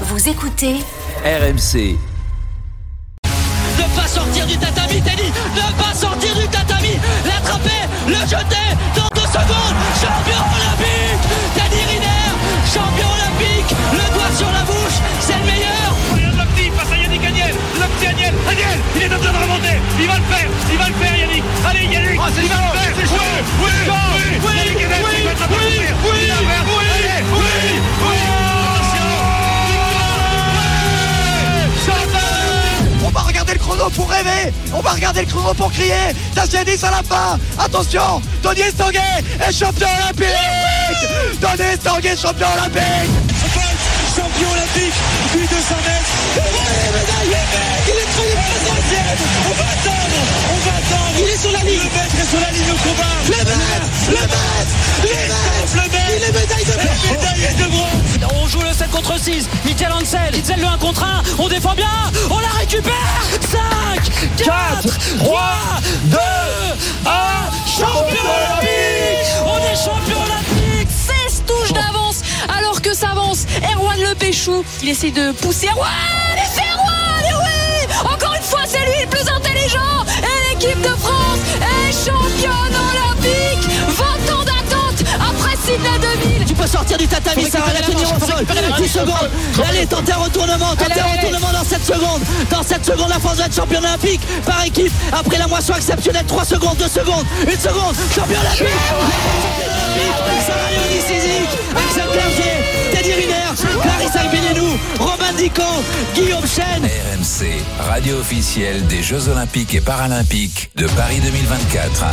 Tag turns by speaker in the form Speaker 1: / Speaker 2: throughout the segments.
Speaker 1: Vous écoutez
Speaker 2: RMC.
Speaker 3: Ne pas sortir du tatami, Teddy. Ne pas sortir du tatami. L'attraper, le jeter dans deux secondes. Champion olympique Teddy Riner. Champion olympique Le doigt sur la bouche, c'est le meilleur.
Speaker 4: Regarde Lopti face à Yannick Agnel Lopti Agnel Agnel Il est en train de remonter. Il va le faire. Il va le faire Yannick. Allez Yannick.
Speaker 3: Ah,
Speaker 4: Il va le faire.
Speaker 3: C'est
Speaker 4: Oui Oui
Speaker 3: oui, oui, oui, oui, oui, oui, oui.
Speaker 5: On va regarder le chrono pour rêver. On va regarder le chrono pour crier. Ça c'est 10 à la fin Attention Tony Estanguet est champion olympique. Tony Estanguet champion olympique
Speaker 4: Champion olympique du 200 mètres
Speaker 3: Les médailles, les mecs Il est troisième On va attendre On va attendre Il est sur la ligne
Speaker 4: Le maître est sur la ligne au combat
Speaker 3: Le maître Le maître
Speaker 4: Le maître
Speaker 3: Les médailles de
Speaker 4: La médaille de bronze
Speaker 3: On joue le 7 contre 6. Michael Hansel, Itzel le 1 contre 1. On défend bien. On la récupère. 5, 4, 3, 2, 1. Champion olympique. On est champion olympique.
Speaker 6: 16 touches d'avance alors que s'avance Erwan Le Péchou. Il essaie de pousser Erwan et c'est Erwan et oui Encore une fois c'est lui le plus intelligent et l'équipe de France est championne olympique 20 ans d'attente après Sydney 2000
Speaker 3: Tu peux sortir du tatami, ça va la tenir au sol. 10 secondes. Allez, tentez un retournement. Tentez un retournement dans 7 secondes. Dans 7 secondes, la France va être championne olympique par équipe. Après la moisson exceptionnelle, 3 secondes, 2 secondes, 1 seconde. Champion olympique. Sarah Sizik, Axel Clergier, Teddy Riner, Clarissa Benenou, Romain Dico, Guillaume Chêne.
Speaker 2: RMC, radio officielle des Jeux Olympiques et Paralympiques de Paris 2024.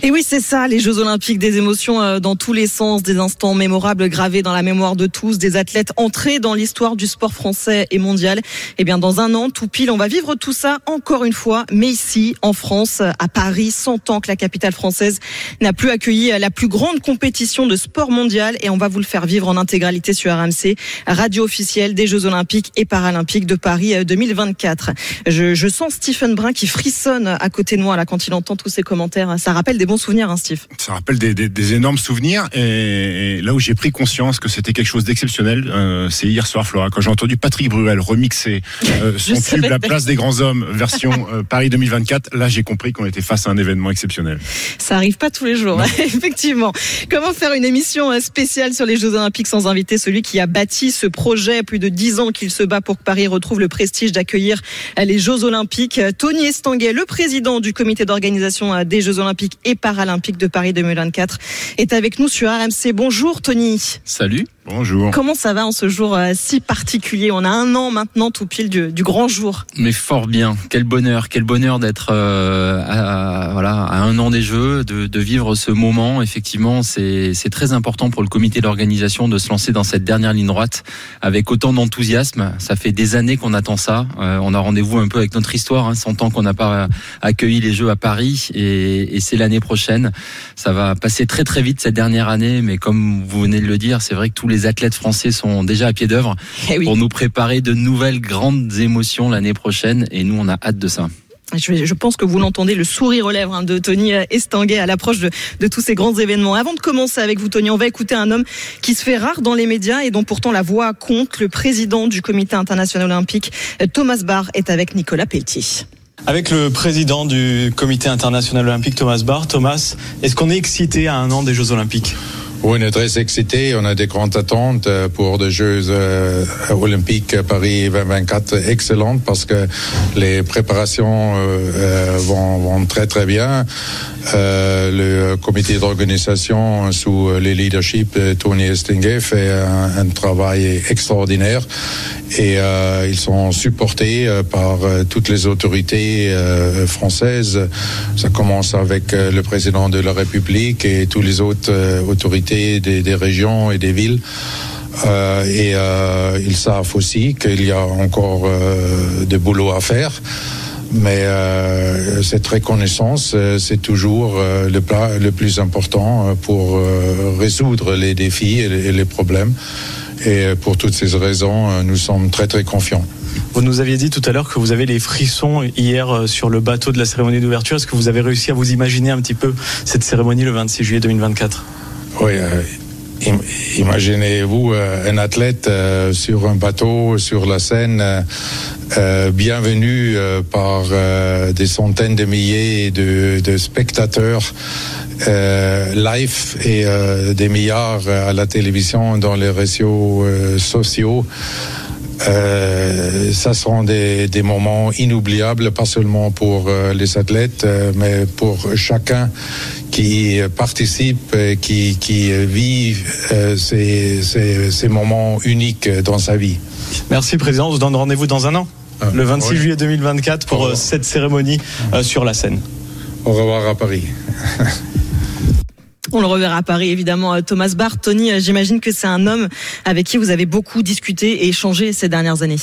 Speaker 7: Et oui, c'est ça, les Jeux Olympiques, des émotions euh, dans tous les sens, des instants mémorables gravés dans la mémoire de tous, des athlètes entrés dans l'histoire du sport français et mondial. Et bien, dans un an, tout pile, on va vivre tout ça encore une fois, mais ici, en France, à Paris, 100 ans que la capitale française n'a plus accueilli la plus grande compétition de sport mondial et on va vous le faire vivre en intégralité sur RMC, radio officielle des Jeux Olympiques et Paralympiques de Paris euh, 2024. Je, je sens Stephen Brun qui frissonne à côté de moi là quand il entend tous ces commentaires. Ça rappelle des bons souvenirs, hein, Steve.
Speaker 8: Ça rappelle des, des- des énormes souvenirs. Et, et là où j'ai pris conscience que c'était quelque chose d'exceptionnel, euh, c'est hier soir, Flora, quand j'ai entendu Patrick Bruel remixer euh, son tube. La place des grands hommes, version euh, Paris 2024. Là, j'ai compris qu'on était face à un événement exceptionnel.
Speaker 7: Ça arrive pas tous les jours, effectivement. Comment faire une émission euh, spéciale sur les Jeux Olympiques sans inviter celui qui a bâti ce projet plus de dix ans qu'il se bat pour que Paris retrouve le prestige d'accueillir les Jeux Olympiques. Tony Estanguet, le président du comité d'organisation des Jeux Olympiques et Paralympiques de Paris 2024, est avec nous sur RMC. Bonjour Tony.
Speaker 9: Salut.
Speaker 8: Bonjour.
Speaker 7: Comment ça va en ce jour euh, si particulier? On a un an maintenant tout pile du, du grand jour.
Speaker 9: Mais fort bien. Quel bonheur, quel bonheur d'être euh, à, voilà à un an des Jeux, de, de vivre ce moment. Effectivement, c'est c'est très important pour le comité d'organisation de se lancer dans cette dernière ligne droite avec autant d'enthousiasme. Ça fait des années qu'on attend ça. Euh, on a rendez-vous un peu avec notre histoire. Hein, 100 ans qu'on n'a pas accueilli les Jeux à Paris et, et c'est l'année prochaine. Ça va passer très très vite cette dernière année, mais comme vous venez de le dire, c'est vrai que tous les athlètes français sont déjà à pied d'œuvre
Speaker 7: Eh oui.
Speaker 9: pour nous préparer de nouvelles grandes émotions l'année prochaine et nous on a hâte de ça.
Speaker 7: Je, je pense que vous l'entendez, le sourire aux lèvres hein, de Tony Estanguet à l'approche de, de tous ces grands événements. Avant de commencer avec vous, Tony, on va écouter un homme qui se fait rare dans les médias et dont pourtant la voix compte. Le président du Comité international olympique, Thomas Barr, est avec Nicolas Pelletier.
Speaker 10: Avec le président du comité international olympique Thomas Barr, Thomas, est-ce qu'on est excité à un an des Jeux olympiques?
Speaker 11: Oui, on est très excité. On a des grandes attentes euh, pour des Jeux euh, olympiques Paris 2024 excellentes parce que les préparations euh, vont, vont très très bien. Euh, le comité d'organisation sous le leadership de Tony Estinguet fait un, travail extraordinaire et euh, ils sont supportés euh, par toutes les autorités françaises. Ça commence avec le président de la République et toutes les autres autorités des, régions et des villes. Et ils savent aussi qu'il y a encore euh, de boulot à faire. Mais euh, cette reconnaissance, euh, c'est toujours euh, le, pla- le plus important pour résoudre les défis et les, problèmes. Et pour toutes ces raisons, nous sommes très très confiants.
Speaker 10: Vous nous aviez dit tout à l'heure que vous avez les frissons hier sur le bateau de la cérémonie d'ouverture. Est-ce que vous avez réussi à vous imaginer un petit peu cette cérémonie le 26 juillet 2024
Speaker 11: Oui, euh, Imaginez-vous un athlète sur un bateau, sur la Seine, bienvenu par des centaines de milliers de, spectateurs live et des milliards à la télévision dans les réseaux sociaux. Euh, ça seront des, moments inoubliables, pas seulement pour euh, les athlètes, euh, mais pour chacun qui participe, et qui, qui vit euh, ces, ces, ces, moments uniques dans sa vie.
Speaker 10: Merci Président, on se donne rendez-vous dans un an, ah, le 26 juillet 2024, pour cette cérémonie sur la scène.
Speaker 11: Au revoir à Paris.
Speaker 7: On le reverra à Paris, évidemment. Euh, Thomas Barr, Tony, euh, j'imagine que c'est un homme avec qui vous avez beaucoup discuté et échangé ces dernières années.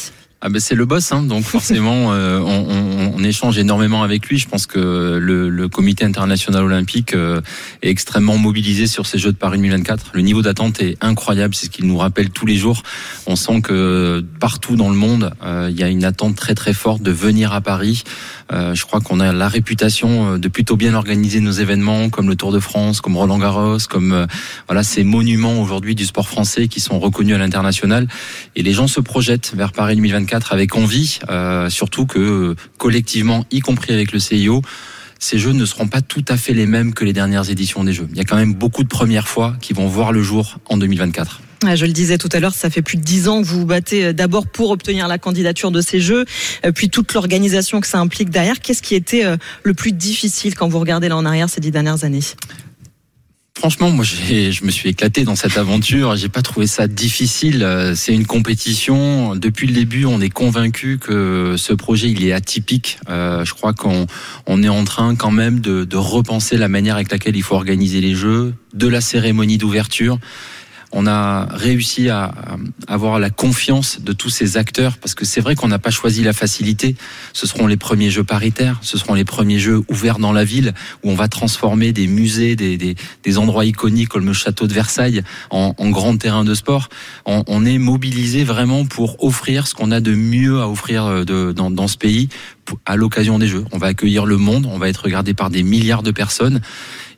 Speaker 9: Ah ben c'est le boss, hein, donc forcément euh, on, on, on, échange énormément avec lui. Je pense que le, le Comité international olympique euh, est extrêmement mobilisé sur ces Jeux de Paris 2024. Le niveau d'attente est incroyable, c'est ce qu'il nous rappelle tous les jours. On sent que partout dans le monde, euh, il y a une attente très très forte de venir à Paris. je crois qu'on a la réputation de plutôt bien organiser nos événements, comme le Tour de France, comme Roland Garros, comme voilà ces monuments aujourd'hui du sport français qui sont reconnus à l'international. Et les gens se projettent vers Paris 2024 avec envie, euh, surtout que collectivement, y compris avec le CIO, ces jeux ne seront pas tout à fait les mêmes que les dernières éditions des jeux. Il y a quand même beaucoup de premières fois qui vont voir le jour en 2024.
Speaker 7: Je le disais tout à l'heure, ça fait plus de dix ans que vous vous battez euh, d'abord pour obtenir la candidature de ces Jeux, euh, puis toute l'organisation que ça implique derrière. Qu'est-ce qui était le plus difficile quand vous regardez là en arrière ces dix dernières années?
Speaker 9: Franchement, moi, je me suis éclaté dans cette aventure. J'ai pas trouvé ça difficile. C'est une compétition. Depuis le début, on est convaincu que ce projet, il est atypique. Euh, je crois qu'on on est en train quand même de repenser la manière avec laquelle il faut organiser les jeux, de la cérémonie d'ouverture on a réussi à, avoir la confiance de tous ces acteurs parce que c'est vrai qu'on n'a pas choisi la facilité. Ce seront les premiers jeux paritaires, ce seront les premiers jeux ouverts dans la ville où on va transformer des musées, des, des, endroits iconiques comme le château de Versailles en, en grand terrain de sport. On, on est mobilisé vraiment pour offrir ce qu'on a de mieux à offrir euh, de, dans, dans ce pays à l'occasion des Jeux. On va accueillir le monde, on va être regardé par des milliards de personnes.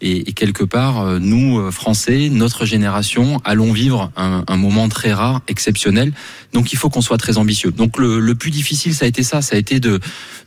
Speaker 9: Et, quelque part, euh, nous, euh, Français, notre génération, allons vivre un, moment très rare, exceptionnel. Donc il faut qu'on soit très ambitieux. Donc le, le, plus difficile, ça a été ça, ça a été de,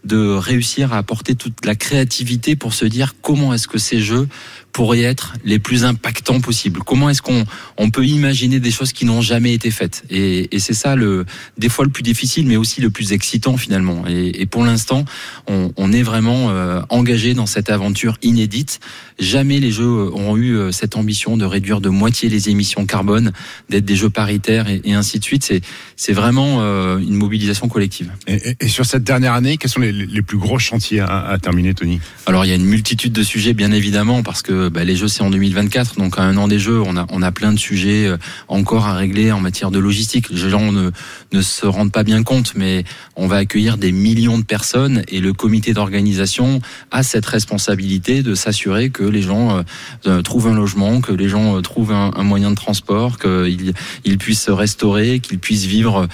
Speaker 9: de réussir à apporter toute la créativité pour se dire comment est-ce que ces jeux pourraient être les plus impactants possibles. Comment est-ce qu'on on peut imaginer des choses qui n'ont jamais été faites? Et, et c'est ça le des fois le plus difficile, mais aussi le plus excitant finalement. Et, et pour l'instant, on, on, est vraiment euh, engagé dans cette aventure inédite. Jamais les jeux ont eu euh, cette ambition de réduire de moitié les émissions carbone, d'être des jeux paritaires et, et ainsi de suite. C'est c'est vraiment euh, une mobilisation collective.
Speaker 8: Et, et, sur cette dernière année, quels sont les, les plus gros chantiers à, à terminer, Tony?
Speaker 9: Alors il y a une multitude de sujets, bien évidemment, parce que bah, les Jeux c'est en 2024, donc à un an des Jeux, on a, on a plein de sujets euh, encore à régler en matière de logistique. Les gens ne, ne se rendent pas bien compte, mais on va accueillir des millions de personnes et le comité d'organisation a cette responsabilité de s'assurer que les gens euh, euh, trouvent un logement, que les gens trouvent un, moyen de transport, qu'ils ils puissent se restaurer, qu'ils puissent vivre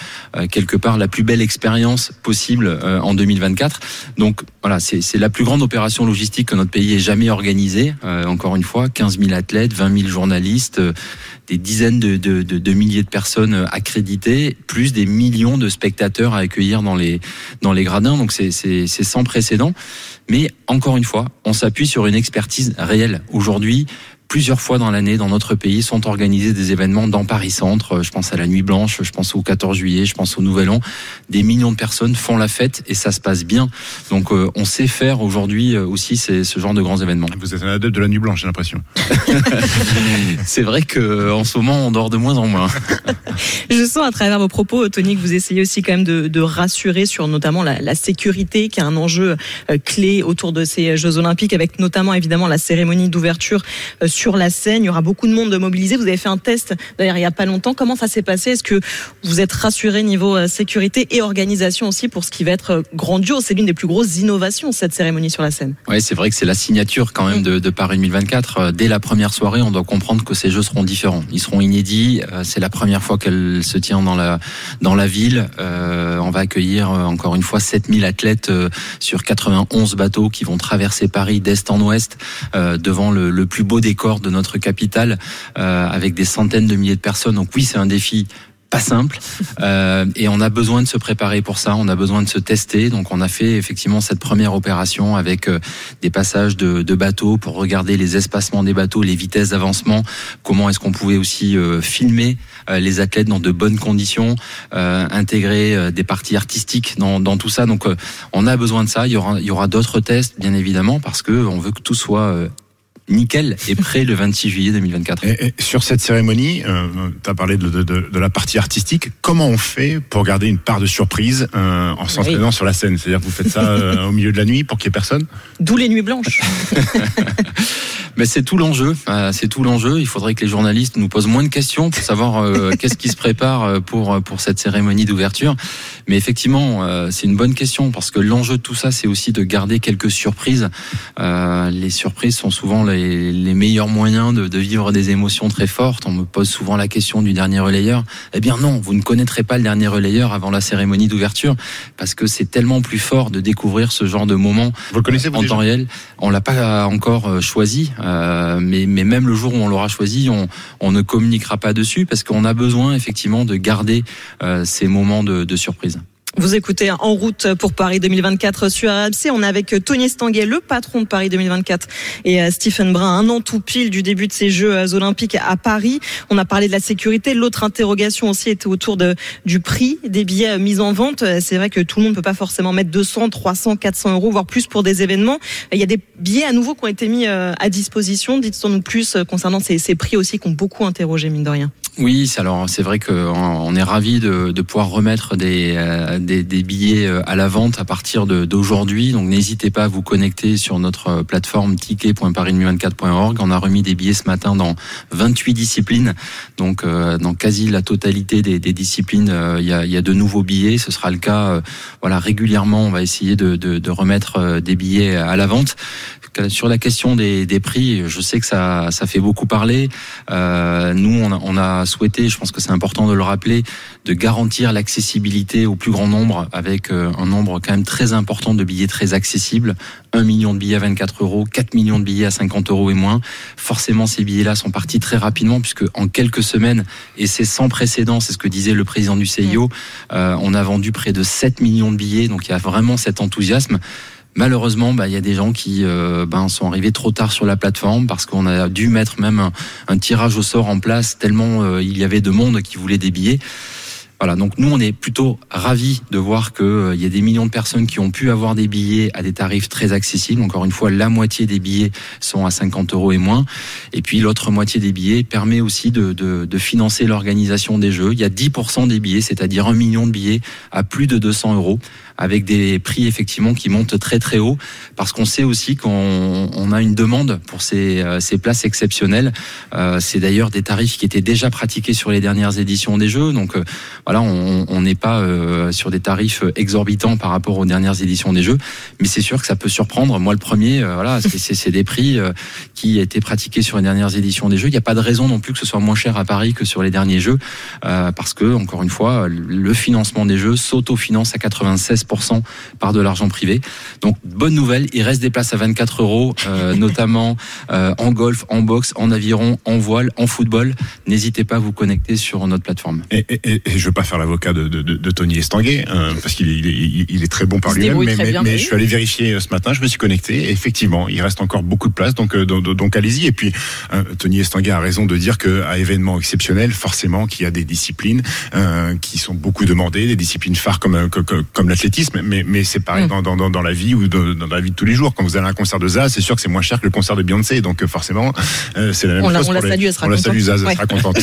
Speaker 9: quelque part la plus belle expérience possible en 2024. Donc voilà, c'est la plus grande opération logistique que notre pays ait jamais organisée encore une fois, 15 000 athlètes, 20 000 journalistes, euh, des dizaines de, milliers de personnes euh, accréditées, plus des millions de spectateurs à accueillir dans les, dans les gradins. Donc c'est sans précédent. Mais encore une fois, on s'appuie sur une expertise réelle. Aujourd'hui, plusieurs fois dans l'année dans notre pays sont organisés des événements dans Paris Centre. Je pense à la Nuit Blanche, je pense au 14 juillet, je pense au Nouvel An. Des millions de personnes font la fête et ça se passe bien. Donc euh, on sait faire aujourd'hui euh, aussi ce genre de grands événements.
Speaker 8: Vous êtes un adepte de la Nuit Blanche, j'ai l'impression.
Speaker 9: C'est vrai que en ce moment on dort de moins en moins.
Speaker 7: Je sens à travers vos propos, Tony, que vous essayez aussi quand même de, de rassurer sur notamment la, la, sécurité, qui est un enjeu euh, clé autour de ces Jeux Olympiques, avec notamment évidemment la cérémonie d'ouverture sur la scène. Il y aura beaucoup de monde de mobilisé. Vous avez fait un test d'ailleurs il n'y a pas longtemps. Comment ça s'est passé? Est-ce que vous êtes rassuré niveau euh, sécurité et organisation aussi pour ce qui va être euh, grandiose? C'est l'une des plus grosses innovations cette cérémonie sur la scène.
Speaker 9: Oui, c'est vrai que c'est la signature quand même de, de, Paris 2024. Euh, dès la première soirée, on doit comprendre que ces jeux seront différents. Ils seront inédits. C'est la première fois que elle se tient dans la dans la ville. Euh, on va accueillir encore une fois 7000 athlètes sur 91 bateaux qui vont traverser Paris d'est en ouest euh, devant le, le plus beau décor de notre capitale euh, avec des centaines de milliers de personnes. Donc oui, c'est un défi pas simple euh, et on a besoin de se préparer pour ça, on a besoin de se tester. Donc on a fait effectivement cette première opération avec euh, des passages de, de bateaux pour regarder les espacements des bateaux, les vitesses d'avancement, comment est-ce qu'on pouvait aussi euh, filmer euh, les athlètes dans de bonnes conditions, euh, intégrer euh, des parties artistiques dans, dans tout ça. Donc on a besoin de ça. Il y aura, il y aura d'autres tests bien évidemment parce que on veut que tout soit euh, nickel et prêt le 26 juillet 2024.
Speaker 8: Et, et sur cette cérémonie, euh, tu as parlé de, de, de, de la partie artistique. Comment on fait pour garder une part de surprise euh, en s'entraînant sur la scène? C'est-à-dire que vous faites ça euh, au milieu de la nuit pour qu'il n'y ait personne?
Speaker 7: D'où les nuits blanches.
Speaker 9: Mais c'est tout l'enjeu. Euh, c'est tout l'enjeu. Il faudrait que les journalistes nous posent moins de questions pour savoir euh, qu'est-ce qui se prépare pour pour cette cérémonie d'ouverture. Mais effectivement, euh, c'est une bonne question parce que l'enjeu de tout ça, c'est aussi de garder quelques surprises. Euh, les surprises sont souvent les, les meilleurs moyens de, de, vivre des émotions très fortes. On me pose souvent la question du dernier relayeur. Eh bien non, vous ne connaîtrez pas le dernier relayeur avant la cérémonie d'ouverture parce que c'est tellement plus fort de découvrir ce genre de moment
Speaker 8: vous le connaissez, vous
Speaker 9: en temps réel. On l'a pas encore choisi. Euh, mais, mais même le jour où on l'aura choisi, on, on ne communiquera pas dessus parce qu'on a besoin effectivement de garder euh, ces moments de, de surprise.
Speaker 7: Vous écoutez En route pour Paris 2024 sur RMC. On est avec Tony Estanguet, le patron de Paris 2024, et euh, Stephen Brun, un an tout pile du début de ces Jeux euh, olympiques à Paris. On a parlé de la sécurité. L'autre interrogation aussi était autour de, du prix des billets euh, mis en vente. C'est vrai que tout le monde ne peut pas forcément mettre 200, 300, 400 euros, voire plus pour des événements. Il y a des billets à nouveau qui ont été mis à disposition. Dites-nous plus concernant ces, ces prix aussi qui ont beaucoup interrogé, mine de rien.
Speaker 9: Oui, alors c'est vrai qu'on est ravi de, de, pouvoir remettre des, euh, des, des, billets euh, à la vente à partir d'aujourd'hui. Donc n'hésitez pas à vous connecter sur notre plateforme ticket.paris2024.org. On a remis des billets ce matin dans 28 disciplines, donc euh, dans quasi la totalité des, des disciplines, il y, a, y, a, de nouveaux billets. Ce sera le cas, voilà, régulièrement. On va essayer de, de, de remettre des billets à la vente. Sur la question des, des prix, je sais que ça, ça fait beaucoup parler. nous, on a, on a souhaité, je pense que c'est important de le rappeler, de garantir l'accessibilité au plus grand nombre avec euh, un nombre quand même très important de billets très accessibles. 1 million de billets à 24 euros, 4 millions de billets à 50 euros et moins. Forcément, ces billets-là sont partis très rapidement puisque en quelques semaines, et c'est sans précédent, c'est ce que disait le président du CIO, euh, on a vendu près de 7 millions de billets. Donc il y a vraiment cet enthousiasme. Malheureusement, bah, il y a des gens qui euh, ben, sont arrivés trop tard sur la plateforme parce qu'on a dû mettre même un, tirage au sort en place tellement euh, il y avait de monde qui voulait des billets. Voilà, donc nous on est plutôt ravis de voir qu'il euh, y a des millions de personnes qui ont pu avoir des billets à des tarifs très accessibles. Encore une fois, la moitié des billets sont à 50 euros et moins. Et puis l'autre moitié des billets permet aussi de, de, de financer l'organisation des Jeux. Il y a 10% des billets, c'est-à-dire un million de billets à plus de 200 euros avec des prix effectivement qui montent très très haut parce qu'on sait aussi qu'on on a une demande pour ces, euh, ces places exceptionnelles. Euh, c'est d'ailleurs des tarifs qui étaient déjà pratiqués sur les dernières éditions des Jeux. Donc euh, voilà, on n'est pas euh, sur des tarifs exorbitants par rapport aux dernières éditions des Jeux, mais c'est sûr que ça peut surprendre. Moi le premier, euh, voilà, c'est des prix qui étaient pratiqués sur les dernières éditions des Jeux. Il n'y a pas de raison non plus que ce soit moins cher à Paris que sur les derniers Jeux parce que encore une fois, le financement des Jeux s'autofinance à 96 par de l'argent privé. Donc bonne nouvelle, il reste des places à 24 euros, euh, notamment euh, en golf, en boxe, en aviron, en voile, en football. N'hésitez pas à vous connecter sur notre plateforme.
Speaker 8: Et, et, et je ne veux pas faire l'avocat de, de, de, Tony Estanguet, euh, parce qu'il est, il, il est, très bon par lui-même, mais, mais, mais je suis allé vérifier ce matin, je me suis connecté, et effectivement, il reste encore beaucoup de places, donc, donc, donc allez-y. Et puis, Tony Estanguet a raison de dire qu'à événement exceptionnel, forcément qu'il y a des disciplines qui sont beaucoup demandées, des disciplines phares comme, comme, comme l'athlétisme, mais, mais c'est pareil mmh. dans, dans, dans, la vie ou dans la vie de tous les jours. Quand vous allez à un concert de Zaz, c'est sûr que c'est moins cher que le concert de Beyoncé. Donc forcément, euh, c'est la même
Speaker 7: on
Speaker 8: chose.
Speaker 7: on la salue, elle sera on
Speaker 8: contente. la salue, Zaz,
Speaker 7: ouais.
Speaker 8: elle sera contente.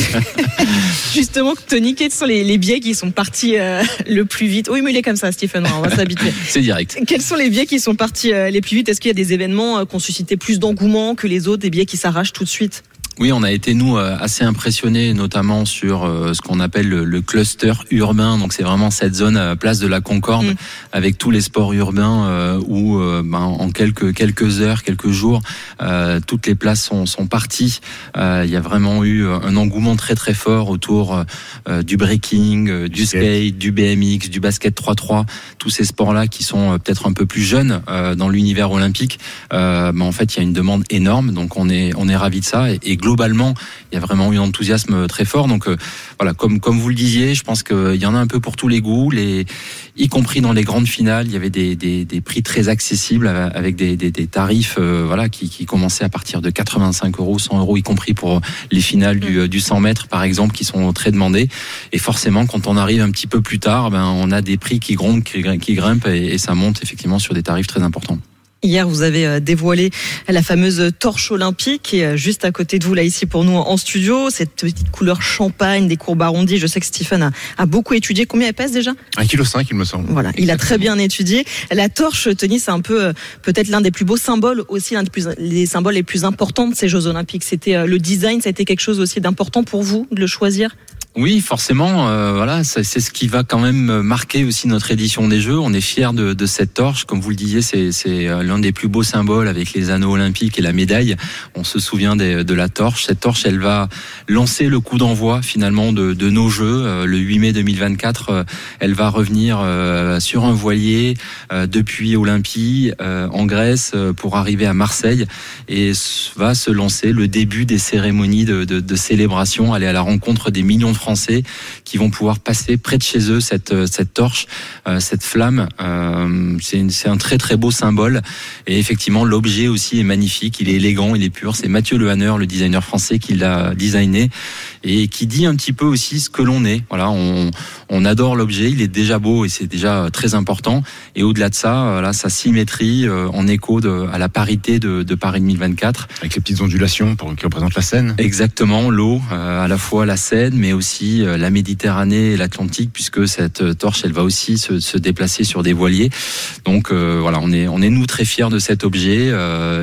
Speaker 7: Justement, Tony, quels sont les, les billets qui sont partis euh, le plus vite Oui, mais il est comme ça, Stephen, on va s'habituer.
Speaker 9: c'est direct.
Speaker 7: Quels sont les billets qui sont partis euh, les plus vite? Est-ce qu'il y a des événements qui ont suscité plus d'engouement que les autres, des billets qui s'arrachent tout de suite?
Speaker 9: Oui, on a été nous euh, assez impressionnés, notamment sur euh, ce qu'on appelle le, cluster urbain. Donc c'est vraiment cette zone euh, place de la Concorde, mm. avec tous les sports urbains où ben, en quelques quelques heures, quelques jours, toutes les places sont, sont parties. Il y a vraiment eu un engouement très très fort autour du breaking, du skate, du BMX, du basket 3-3, tous ces sports-là qui sont peut-être un peu plus jeunes dans l'univers olympique. Ben, en fait, il y a une demande énorme, donc on est on est ravi de ça et globalement, il y a vraiment eu un enthousiasme très fort. Donc euh, voilà, comme comme vous le disiez, je pense qu'il y en a un peu pour tous les goûts, les, y compris dans les grandes finales, il y avait des, des, des prix très accessibles avec des, des, tarifs euh, voilà qui, qui commençaient à partir de 85 euros, 100 euros, y compris pour les finales du, mm. du 100 mètres par exemple, qui sont très demandées. Et forcément, quand on arrive un petit peu plus tard, ben on a des prix qui grondent, qui, grimpent et ça monte effectivement sur des tarifs très importants.
Speaker 7: Hier, vous avez euh, dévoilé la fameuse torche olympique euh, juste à côté de vous, là, ici, pour nous, en studio. Cette petite couleur champagne, des courbes arrondies. Je sais que Stephen a, beaucoup étudié. Combien elle pèse déjà?
Speaker 8: 1,5 kg, il me semble.
Speaker 7: Voilà, il a très bien étudié. La torche, Tony, c'est un peu, euh, peut-être l'un des plus beaux symboles, aussi l'un des plus, les symboles les plus importants de ces Jeux olympiques. C'était le design, ça a été quelque chose aussi d'important pour vous, de le choisir?
Speaker 9: Oui, forcément. Euh, voilà, c'est ce qui va quand même marquer aussi notre édition des Jeux. On est fiers de, cette torche, comme vous le disiez, c'est euh, l'un des plus beaux symboles avec les anneaux olympiques et la médaille. On se souvient de la torche. Cette torche, elle va lancer le coup d'envoi finalement de, nos Jeux. Euh, le 8 mai 2024, elle va revenir sur un voilier depuis Olympie en Grèce pour arriver à Marseille et va se lancer le début des cérémonies de, de, de célébration, aller à la rencontre des millions de Français qui vont pouvoir passer près de chez eux cette, euh, cette torche, euh, cette flamme. Euh, c'est un très très beau symbole. Et effectivement, l'objet aussi est magnifique. Il est élégant, il est pur. C'est Mathieu Lehanner, le designer français, qui l'a designé et qui dit un petit peu aussi ce que l'on est. Voilà, on, on adore l'objet, il est déjà beau et c'est déjà très important. Et au-delà de ça, voilà, sa symétrie en écho de, à la parité de, de, Paris 2024.
Speaker 8: Avec les petites ondulations pour, qui représentent la Seine.
Speaker 9: Exactement, l'eau, à la fois la Seine, mais aussi euh, la Méditerranée et l'Atlantique, puisque cette euh, torche, elle va aussi se, déplacer sur des voiliers. Donc euh, voilà, on est, on est nous très fiers de cet objet.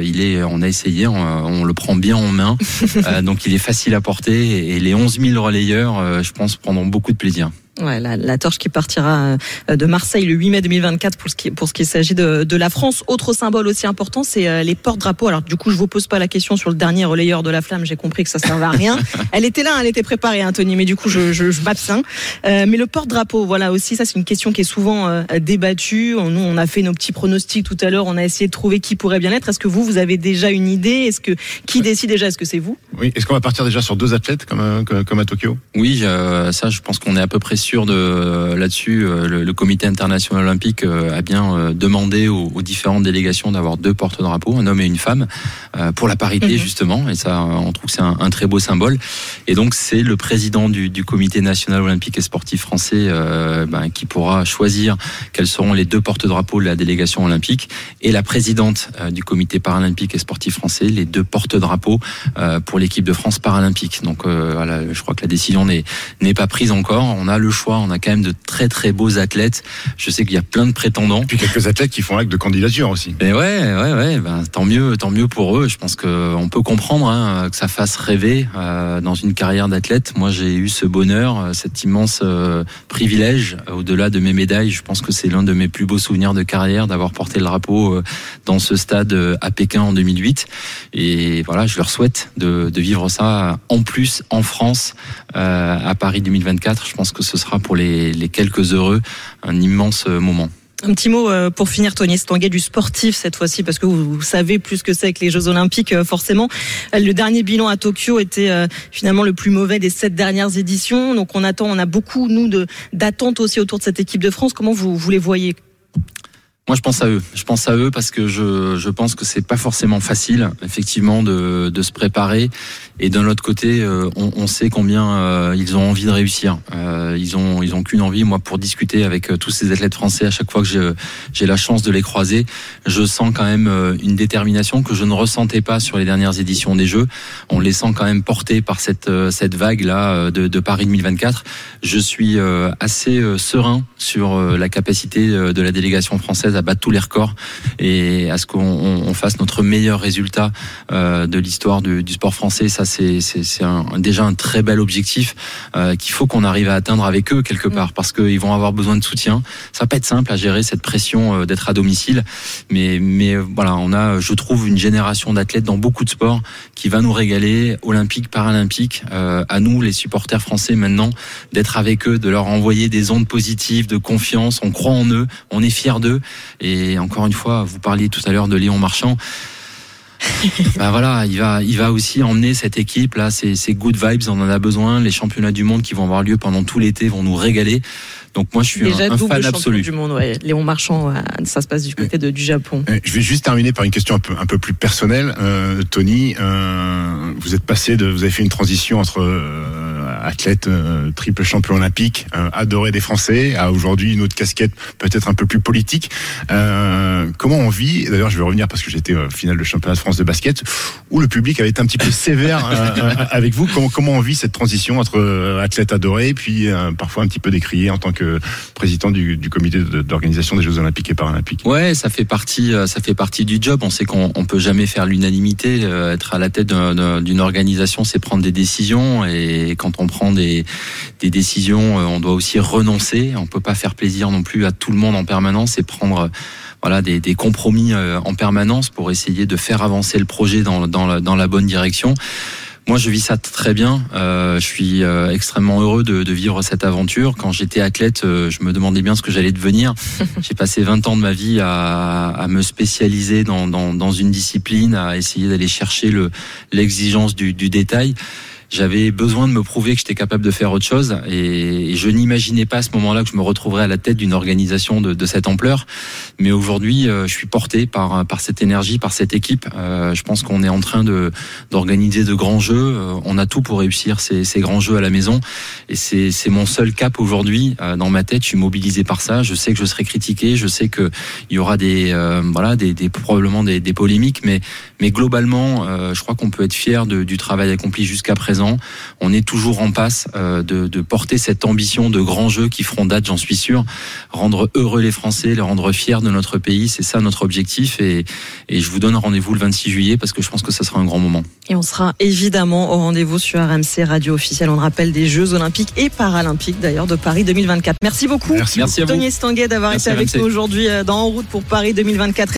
Speaker 9: il est, on a essayé, on, le prend bien en main, donc il est facile à porter et les 11 000 relayeurs, je pense, prendront beaucoup de plaisir.
Speaker 7: Ouais, la, la, torche qui partira euh, de Marseille le 8 mai 2024 pour ce qui, pour ce qui s'agit de, de, la France. Autre symbole aussi important, c'est euh, les porte-drapeaux. Alors du coup, je vous pose pas la question sur le dernier relayeur de la flamme. J'ai compris que ça servait à rien. elle était là, elle était préparée, Anthony, mais du coup, je, je, je m'abstiens. Euh, mais le porte-drapeau, voilà aussi, ça c'est une question qui est souvent euh, débattue. Nous, on a fait nos petits pronostics tout à l'heure. On a essayé de trouver qui pourrait bien être. Est-ce que vous, vous avez déjà une idée? Est-ce que qui décide déjà? Est-ce que c'est vous?
Speaker 8: Oui. Est-ce qu'on va partir déjà sur deux athlètes comme comme à Tokyo?
Speaker 9: Oui, ça, je pense qu'on est à peu près sûr de euh, là-dessus. Euh, le, Comité international olympique euh, a bien demandé aux, différentes délégations d'avoir deux porte-drapeaux, un homme et une femme, pour la parité mhm. justement. Et ça, on trouve que c'est un, très beau symbole. Et donc c'est le président du, du, Comité national olympique et sportif français ben, qui pourra choisir quels seront les deux porte-drapeaux de la délégation olympique et la présidente du Comité paralympique et sportif français, les deux porte-drapeaux pour l'équipe de France paralympique. Donc voilà, je crois que la décision n'est pas prise encore. On a le choix, on a quand même de très très beaux athlètes. Je sais qu'il y a plein de prétendants.
Speaker 8: Puis quelques athlètes qui font acte de candidature aussi.
Speaker 9: Mais ouais, ouais, ouais. Ben, tant mieux, tant mieux pour eux. Je pense qu'on peut comprendre hein, que ça fasse rêver euh, dans une carrière d'athlète. Moi, j'ai eu ce bonheur, euh, cet immense euh, privilège. Au-delà de mes médailles, je pense que c'est l'un de mes plus beaux souvenirs de carrière d'avoir porté le drapeau dans ce stade à Pékin en 2008. Et voilà, je leur souhaite de, de vivre ça en plus en France à Paris 2024. Je pense que ce sera pour les quelques heureux, un immense euh, moment.
Speaker 7: Un petit mot euh, pour finir, Tony Stanguet, du sportif cette fois-ci, parce que vous, savez plus que c'est avec les Jeux Olympiques, euh, forcément. Le dernier bilan à Tokyo était finalement le plus mauvais des sept dernières éditions. Donc on attend, on a beaucoup, nous, d'attentes aussi autour de cette équipe de France. Comment vous, vous les voyez
Speaker 9: moi, je pense à eux. Je pense à eux parce que je, je pense que c'est pas forcément facile, effectivement, de, de se préparer. Et d'un autre côté, euh, on, on, sait combien euh, ils ont envie de réussir. Euh, ils ont, ils ont qu'une envie. Moi, pour discuter avec tous ces athlètes français, à chaque fois que j'ai la chance de les croiser, je sens quand même une détermination que je ne ressentais pas sur les dernières éditions des Jeux. On les sent quand même portés par cette, cette vague là de, de Paris 2024. Je suis assez serein sur la capacité de la délégation française à battre tous les records et à ce qu'on fasse notre meilleur résultat euh, de l'histoire du, sport français. Ça, c'est déjà un très bel objectif euh, qu'il faut qu'on arrive à atteindre avec eux quelque part, parce qu'ils vont avoir besoin de soutien. Ça va pas être simple à gérer cette pression d'être à domicile, mais mais voilà, on a, je trouve, une génération d'athlètes dans beaucoup de sports qui va nous régaler, olympique, paralympique. à nous, les supporters français maintenant, d'être avec eux, de leur envoyer des ondes positives, de confiance. On croit en eux, on est fiers d'eux. Et encore une fois, vous parliez tout à l'heure de Léon Marchand. bah voilà, il va, il va aussi emmener cette équipe là, ces, ces good vibes, on en a besoin. Les championnats du monde qui vont avoir lieu pendant tout l'été vont nous régaler. Donc moi, je suis un, fan absolu.
Speaker 7: du monde, ouais. Léon Marchand, ça se passe du côté de, du Japon.
Speaker 8: Je vais juste terminer par une question un peu, un peu plus personnelle. Euh, Tony, euh, vous êtes passé de, vous avez fait une transition entre euh, athlète euh, triple champion olympique, euh, adoré des Français, a aujourd'hui une autre casquette peut-être un peu plus politique. Euh, comment on vit D'ailleurs, je vais revenir parce que j'étais finale de championnat de France de basket où le public avait été un petit peu sévère avec vous. Comment, comment on vit cette transition entre athlète adoré puis parfois un petit peu décrié en tant que président du, comité d'organisation des Jeux Olympiques et Paralympiques?
Speaker 9: Ouais, ça fait partie, ça fait partie du job. On sait qu'on on peut jamais faire l'unanimité. Être à la tête d'une organisation, c'est prendre des décisions et quand on prend des, décisions, euh, on doit aussi renoncer. On peut pas faire plaisir non plus à tout le monde en permanence et prendre voilà des, compromis euh, en permanence pour essayer de faire avancer le projet dans, dans, la, bonne direction. Moi, je vis ça très bien. Euh, je suis extrêmement heureux de, vivre cette aventure. Quand j'étais athlète, je me demandais bien ce que j'allais devenir. J'ai passé 20 ans de ma vie à, me spécialiser dans, dans, une discipline, à essayer d'aller chercher l'exigence du, du détail j'avais besoin de me prouver que j'étais capable de faire autre chose et, je n'imaginais pas à ce moment-là que je me retrouverais à la tête d'une organisation de, de, cette ampleur. Mais aujourd'hui, euh, je suis porté par par cette énergie, par cette équipe. Euh, je pense qu'on est en train de d'organiser de grands jeux. Euh, on a tout pour réussir ces, ces grands jeux à la maison et c'est c'est mon seul cap aujourd'hui dans ma tête. Je suis mobilisé par ça. Je sais que je serai critiqué. Je sais que il y aura des voilà des, des probablement des, des, polémiques, mais mais globalement, je crois qu'on peut être fier du travail accompli jusqu'à présent on est toujours en passe euh, de, porter cette ambition de grands jeux qui feront date, j'en suis sûr. Rendre heureux les Français, les rendre fiers de notre pays, c'est ça notre objectif. Et, je vous donne rendez-vous le 26 juillet parce que je pense que ça sera un grand moment.
Speaker 7: Et on sera évidemment au rendez-vous sur RMC Radio officielle. On rappelle des Jeux Olympiques et Paralympiques d'ailleurs de Paris 2024. Merci beaucoup.
Speaker 8: Merci,
Speaker 7: Tony Stanguet d'avoir été avec nous aujourd'hui euh, dans En route pour Paris 2024.